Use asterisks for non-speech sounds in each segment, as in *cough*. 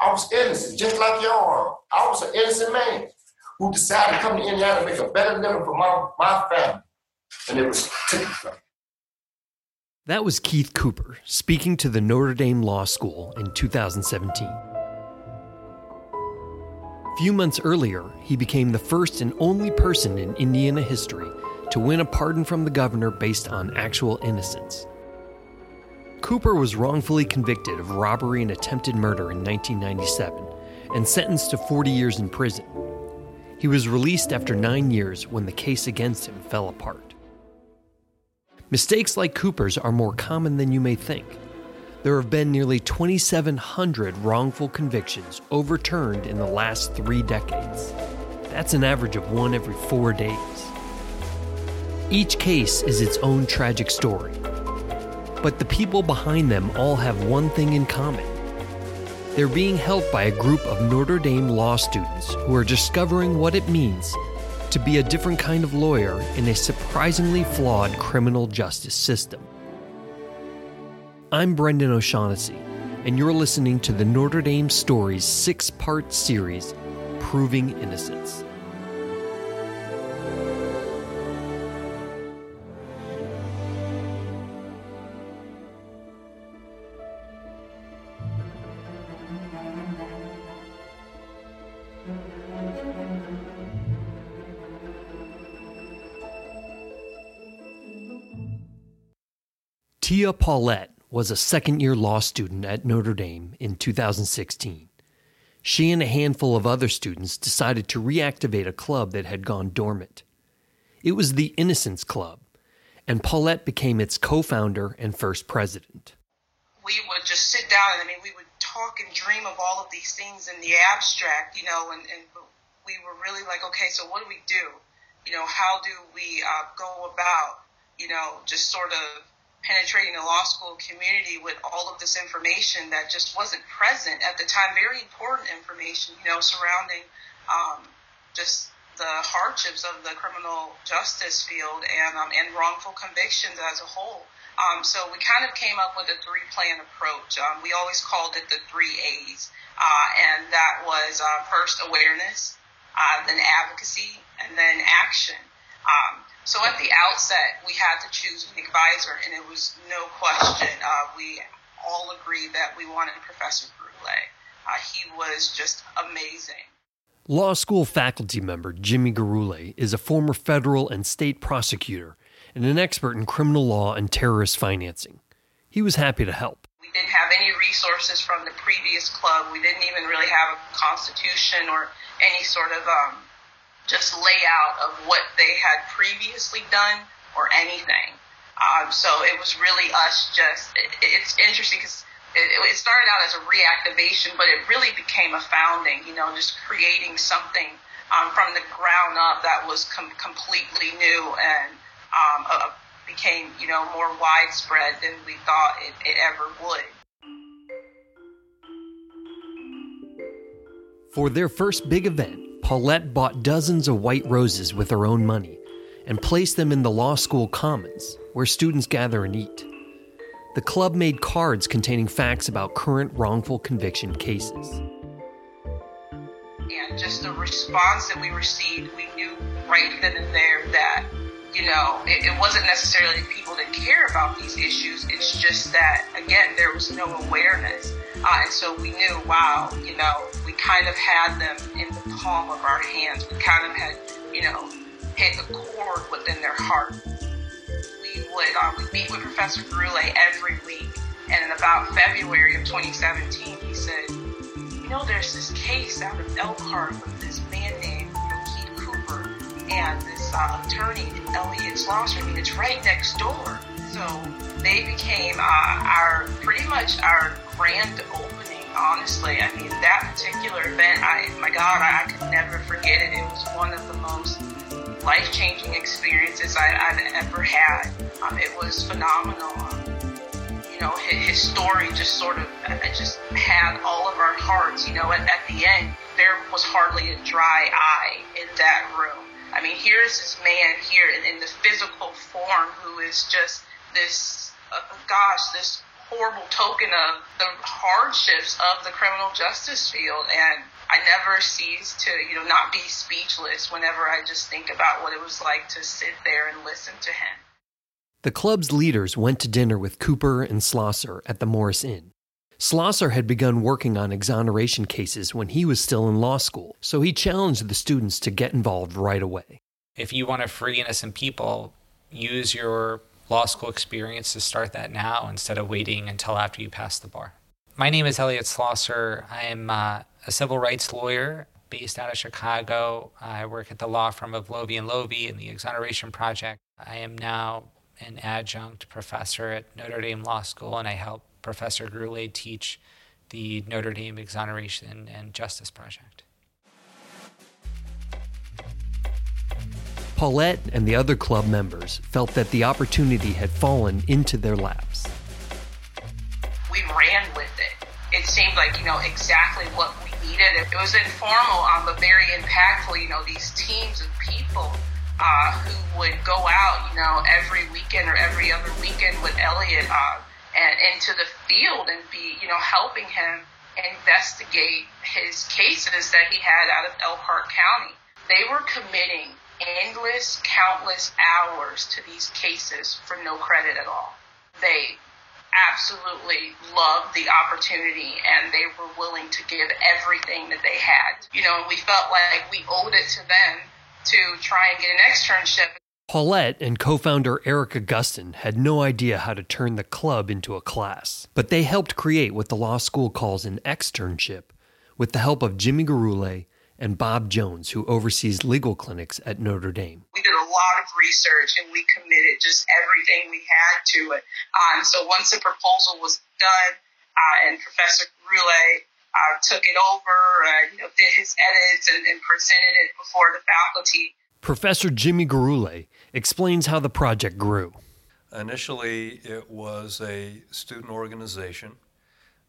I was innocent, just like y'all are. I was an innocent man who decided to come to Indiana to make a better living for my, my family. And it was taken That was Keith Cooper speaking to the Notre Dame Law School in 2017. Few months earlier, he became the first and only person in Indiana history to win a pardon from the governor based on actual innocence. Cooper was wrongfully convicted of robbery and attempted murder in 1997 and sentenced to 40 years in prison. He was released after nine years when the case against him fell apart. Mistakes like Cooper's are more common than you may think. There have been nearly 2,700 wrongful convictions overturned in the last three decades. That's an average of one every four days. Each case is its own tragic story, but the people behind them all have one thing in common. They're being helped by a group of Notre Dame law students who are discovering what it means to be a different kind of lawyer in a surprisingly flawed criminal justice system. I'm Brendan O'Shaughnessy, and you're listening to the Notre Dame Stories six part series, Proving Innocence. Tia Paulette was a second year law student at Notre Dame in 2016. She and a handful of other students decided to reactivate a club that had gone dormant. It was the Innocence Club, and Paulette became its co founder and first president. We would just sit down, and I mean, we would talk and dream of all of these things in the abstract, you know, and, and we were really like, okay, so what do we do? You know, how do we uh, go about, you know, just sort of penetrating the law school community with all of this information that just wasn't present at the time. Very important information, you know, surrounding um, just the hardships of the criminal justice field and um, and wrongful convictions as a whole. Um, so we kind of came up with a three plan approach. Um, we always called it the three A's, uh, and that was uh, first awareness, uh, then advocacy, and then action. So at the outset, we had to choose an advisor, and it was no question. Uh, we all agreed that we wanted Professor Gurulé. Uh, he was just amazing. Law school faculty member Jimmy Gurulé is a former federal and state prosecutor and an expert in criminal law and terrorist financing. He was happy to help. We didn't have any resources from the previous club. We didn't even really have a constitution or any sort of um, just layout of what they had previously done or anything. Um, so it was really us just, it, it's interesting because it, it, started out as a reactivation, but it really became a founding, you know, just creating something um, from the ground up that was com- completely new and um, became, you know, more widespread than we thought it, it ever would. For their first big event, Paulette bought dozens of white roses with her own money and placed them in the law school commons, where students gather and eat. The club made cards containing facts about current wrongful conviction cases. And just the response that we received, we knew right then and there that, you know, it, it wasn't necessarily people that care about these issues. It's just that, again, there was no awareness. Uh, and so we knew, wow, you know, we kind of had them in the palm of our hands. We kind of had, you know, hit the chord within their heart. We would um, we meet with Professor Gurulé every week, and in about February of 2017, he said, you know, there's this case out of Elkhart with this man named Keith Cooper and this uh, attorney, Elliot Slosar. I mean, it's right next door. So they became uh, our pretty much our grand opening. Honestly, I mean that particular event, I my God, I, I could never forget it. It was one of the most life changing experiences I, have ever had. Um, it was phenomenal. You know, his, his, story just sort of it just had all of our hearts. You know, at, at the end, there was hardly a dry eye in that room. I mean, here's this man here in, in the physical form who is just this, uh, gosh, this horrible token of the hardships of the criminal justice field. And I never cease to, you know, not be speechless whenever I just think about what it was like to sit there and listen to him. The club's leaders went to dinner with Cooper and Slosar at the Morris Inn. Slosar had begun working on exoneration cases when he was still in law school, so he challenged the students to get involved right away. If you want to free innocent people, use your law school experience to start that now instead of waiting until after you pass the bar. My name is Elliot Slosar. I'm uh, a civil rights lawyer based out of Chicago. I work at the law firm of Loevy and Loevy in the Exoneration Project. I am now an adjunct professor at Notre Dame Law School, and I help Professor Gurulé teach the Notre Dame Exoneration and Justice Project. Paulette and the other club members felt that the opportunity had fallen into their laps. We ran with it. It seemed like, you know, exactly what we needed. It was informal, um, but very impactful. You know, these teams of people uh, who would go out, you know, every weekend or every other weekend with Elliot uh, and into the field and be, you know, helping him investigate his cases that he had out of Elkhart County. They were committing endless, countless hours to these cases for no credit at all. They absolutely loved the opportunity and they were willing to give everything that they had. You know, we felt like we owed it to them to try and get an externship. Paulette and co founder Eric Augustin had no idea how to turn the club into a class, but they helped create what the law school calls an externship with the help of Jimmy Gurulé and Bob Jones, who oversees legal clinics at Notre Dame. We did a lot of research and we committed just everything we had to it. Um, so once the proposal was done uh, and Professor Gurulé uh, took it over, uh, you know, did his edits and, and presented it before the faculty, Professor Jimmy Gurulé explains how the project grew. Initially, it was a student organization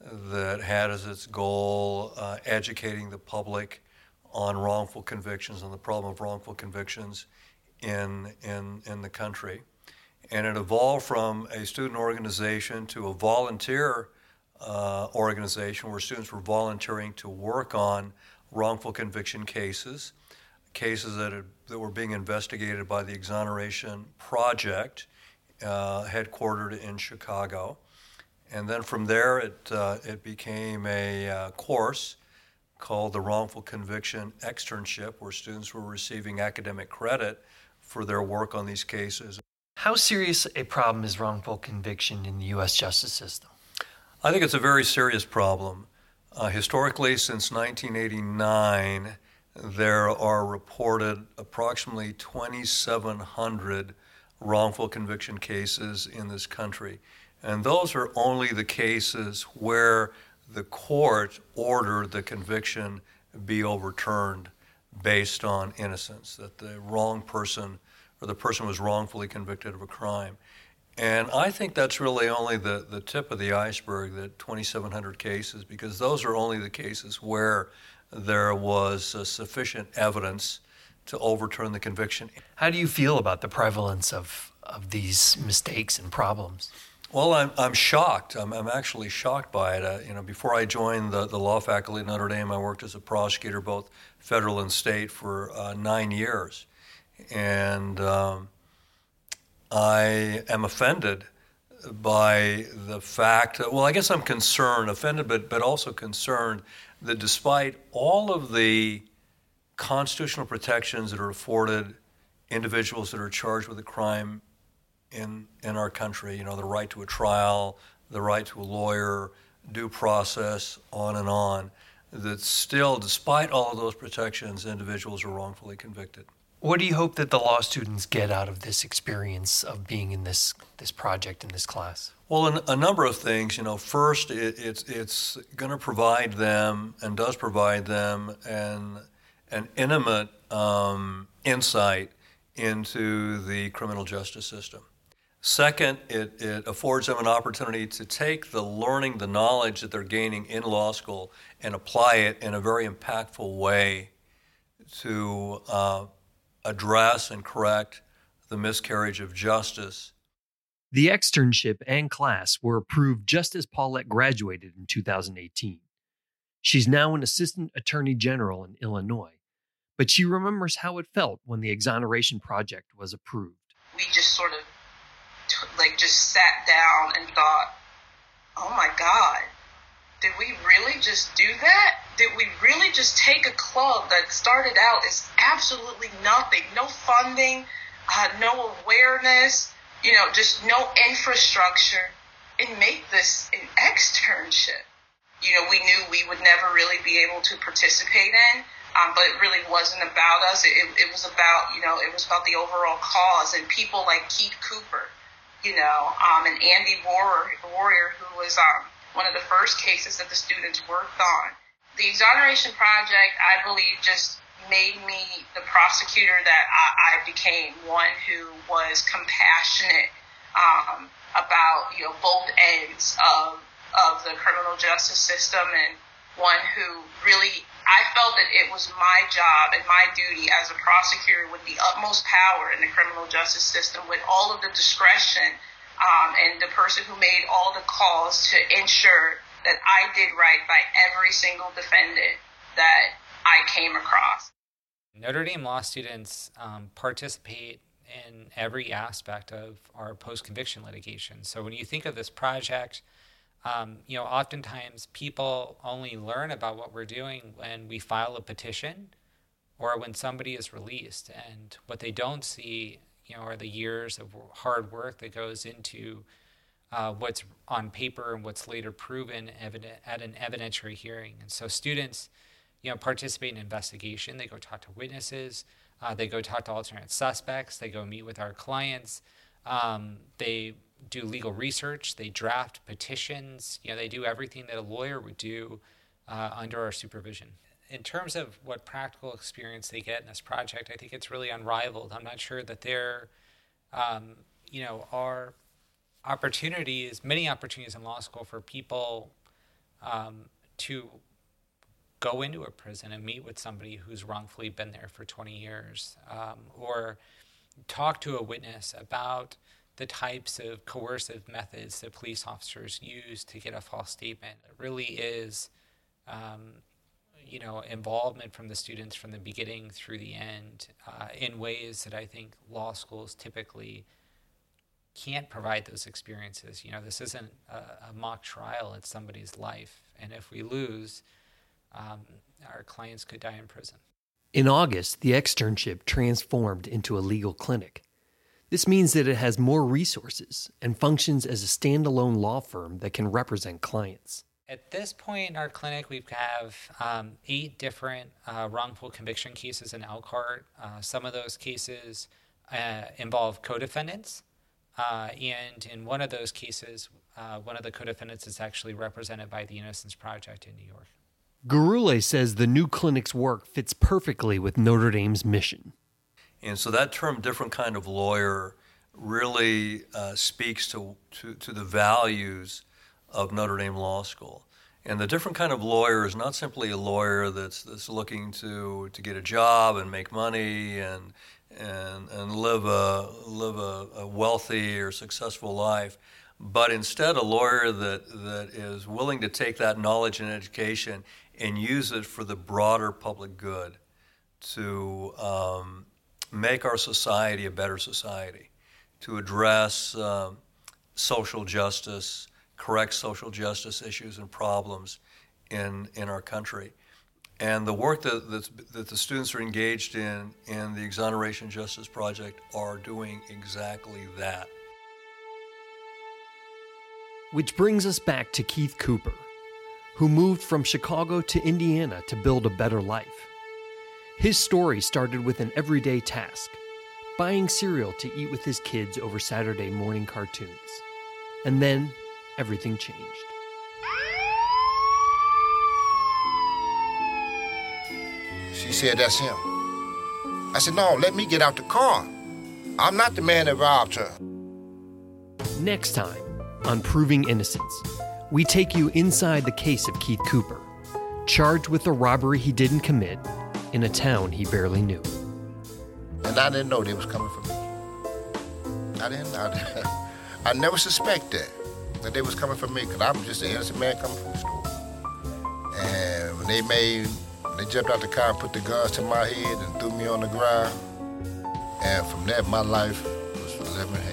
that had as its goal uh, educating the public on wrongful convictions and the problem of wrongful convictions in, in, in the country. And it evolved from a student organization to a volunteer uh, organization where students were volunteering to work on wrongful conviction cases cases that, had, that were being investigated by the Exoneration Project, uh, headquartered in Chicago. And then from there, it, uh, it became a uh, course called the Wrongful Conviction Externship, where students were receiving academic credit for their work on these cases. How serious a problem is wrongful conviction in the U.S. justice system? I think it's a very serious problem. Uh, historically, since 1989, there are reported approximately 2,700 wrongful conviction cases in this country. And those are only the cases where the court ordered the conviction be overturned based on innocence, that the wrong person or the person was wrongfully convicted of a crime. And I think that's really only the, the tip of the iceberg, the 2,700 cases, because those are only the cases where there was uh, sufficient evidence to overturn the conviction. How do you feel about the prevalence of, of these mistakes and problems? Well, I'm, I'm shocked. I'm, I'm actually shocked by it. Uh, you know, before I joined the, the law faculty at Notre Dame, I worked as a prosecutor, both federal and state, for uh, nine years. And um, I am offended by the fact, well, I guess I'm concerned, offended, but, but also concerned that despite all of the constitutional protections that are afforded individuals that are charged with a crime in, in our country, you know, the right to a trial, the right to a lawyer, due process, on and on, that still, despite all of those protections, individuals are wrongfully convicted. What do you hope that the law students get out of this experience of being in this this project in this class? Well, a number of things. You know, first, it, it's it's going to provide them and does provide them an an intimate um, insight into the criminal justice system. Second, it, it affords them an opportunity to take the learning, the knowledge that they're gaining in law school, and apply it in a very impactful way to uh, address and correct the miscarriage of justice The externship and class were approved just as Paulette graduated in 2018. She's now an assistant attorney general in Illinois, but she remembers how it felt when the exoneration project was approved. We just sort of like just sat down and thought, "Oh my god, did we really just do that? Did we really just take a club that started out as absolutely nothing, no funding, uh, no awareness, you know, just no infrastructure, and make this an externship? You know, we knew we would never really be able to participate in. Um, but it really wasn't about us. It, it, was about, you know, it was about the overall cause and people like Keith Cooper, you know, um, and Andy Royer, Royer who was um, one of the first cases that the students worked on. The exoneration project, I believe, just made me the prosecutor that I, I became, one who was compassionate um, about you know both ends of of the criminal justice system, and one who really I felt that it was my job and my duty as a prosecutor with the utmost power in the criminal justice system, with all of the discretion um, and the person who made all the calls to ensure that I did right by every single defendant that I came across. Notre Dame law students um, participate in every aspect of our post conviction litigation. So when you think of this project, um, you know, oftentimes people only learn about what we're doing when we file a petition or when somebody is released. And what they don't see you know, are the years of hard work that goes into uh, what's on paper and what's later proven evident at an evidentiary hearing. And so students, you know, participate in investigation. They go talk to witnesses. Uh, they go talk to alternate suspects. They go meet with our clients. Um, they do legal research. They draft petitions. You know, they do everything that a lawyer would do uh, under our supervision in terms of what practical experience they get in this project, I think it's really unrivaled. I'm not sure that there, um, you know, are opportunities, many opportunities in law school for people um, to go into a prison and meet with somebody who's wrongfully been there for 20 years, um, or talk to a witness about the types of coercive methods that police officers use to get a false statement. It really is um, you know involvement from the students from the beginning through the end uh, in ways that I think law schools typically can't provide those experiences. You know, this isn't a, a mock trial; it's somebody's life, and if we lose, um, our clients could die in prison. In August, the externship transformed into a legal clinic. This means that it has more resources and functions as a standalone law firm that can represent clients. At this point in our clinic, we have um, eight different uh, wrongful conviction cases in Elkhart. Uh, some of those cases uh, involve co-defendants, uh, and in one of those cases, uh, one of the co-defendants is actually represented by the Innocence Project in New York. Gurulé says the new clinic's work fits perfectly with Notre Dame's mission. And so that term, different kind of lawyer, really uh, speaks to, to, to the values of Notre Dame Law School. And the different kind of lawyer is not simply a lawyer that's, that's looking to, to get a job and make money and, and, and live, a, live a, a wealthy or successful life, but instead a lawyer that, that is willing to take that knowledge and education and use it for the broader public good to um, make our society a better society, to address um, social justice, correct social justice issues and problems in, in our country. And the work that, that the students are engaged in in the Exoneration Justice Project are doing exactly that. Which brings us back to Keith Cooper, who moved from Chicago to Indiana to build a better life. His story started with an everyday task buying cereal to eat with his kids over Saturday morning cartoons. And then everything changed. She said, That's him. I said, No, let me get out the car. I'm not the man that robbed her. Next time on Proving Innocence, we take you inside the case of Keith Cooper, charged with a robbery he didn't commit in a town he barely knew. And I didn't know they was coming for me. I didn't. I, *laughs* I never suspect that, they was coming for me, because I'm just an innocent man coming from the store. And when they made, they jumped out the car and put the guns to my head and threw me on the ground. And from that, my life was living.